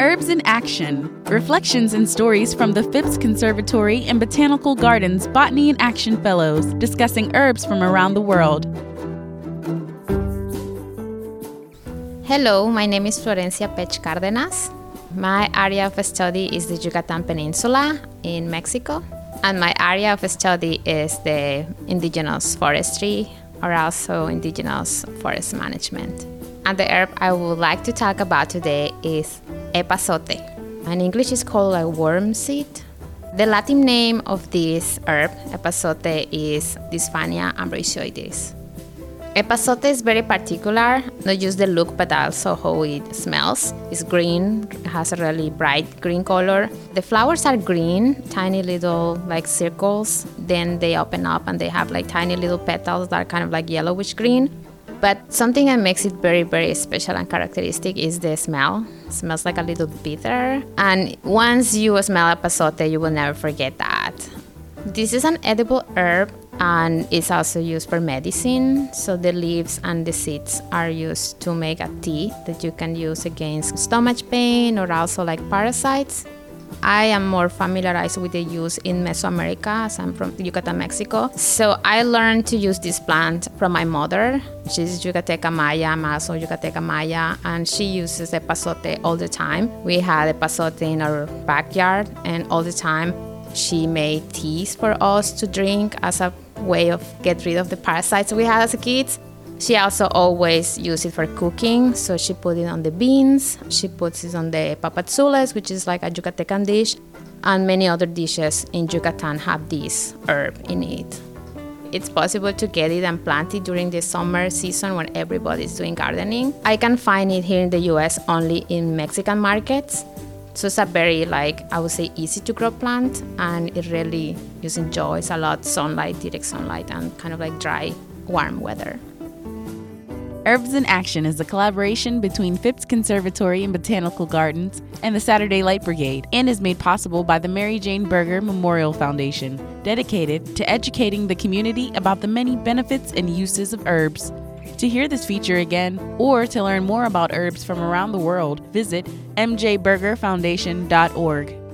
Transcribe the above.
Herbs in Action Reflections and stories from the Phipps Conservatory and Botanical Gardens Botany in Action Fellows discussing herbs from around the world. Hello, my name is Florencia Pech Cardenas. My area of study is the Yucatan Peninsula in Mexico, and my area of study is the indigenous forestry or also indigenous forest management. And the herb I would like to talk about today is epazote. In English, it's called a worm seed. The Latin name of this herb, epazote, is Dysphania ambrosioides. Epazote is very particular, not just the look but also how it smells. It's green, it has a really bright green color. The flowers are green, tiny little like circles. Then they open up and they have like tiny little petals that are kind of like yellowish green. But something that makes it very, very special and characteristic is the smell. It smells like a little bitter. And once you smell epazote, you will never forget that. This is an edible herb and it's also used for medicine. So the leaves and the seeds are used to make a tea that you can use against stomach pain or also like parasites. I am more familiarized with the use in Mesoamerica as I'm from Yucatan, Mexico. So I learned to use this plant from my mother. She's Yucateca Maya, I'm also Yucateca Maya, and she uses epazote all the time. We had epazote in our backyard, and all the time she made teas for us to drink as a way of get rid of the parasites we had as kids. She also always used it for cooking, so she put it on the beans, she puts it on the papadzules, which is like a Yucatecan dish, and many other dishes in Yucatan have this herb in it. It's possible to get it and plant it during the summer season when everybody's doing gardening. I can find it here in the US only in Mexican markets. So it's a very like I would say easy to grow plant and it really just enjoys a lot sunlight, direct sunlight and kind of like dry, warm weather. Herbs in Action is a collaboration between Phipps Conservatory and Botanical Gardens and the Saturday Light Brigade and is made possible by the Mary Jane Berger Memorial Foundation, dedicated to educating the community about the many benefits and uses of herbs. To hear this feature again or to learn more about herbs from around the world, visit mjbergerfoundation.org.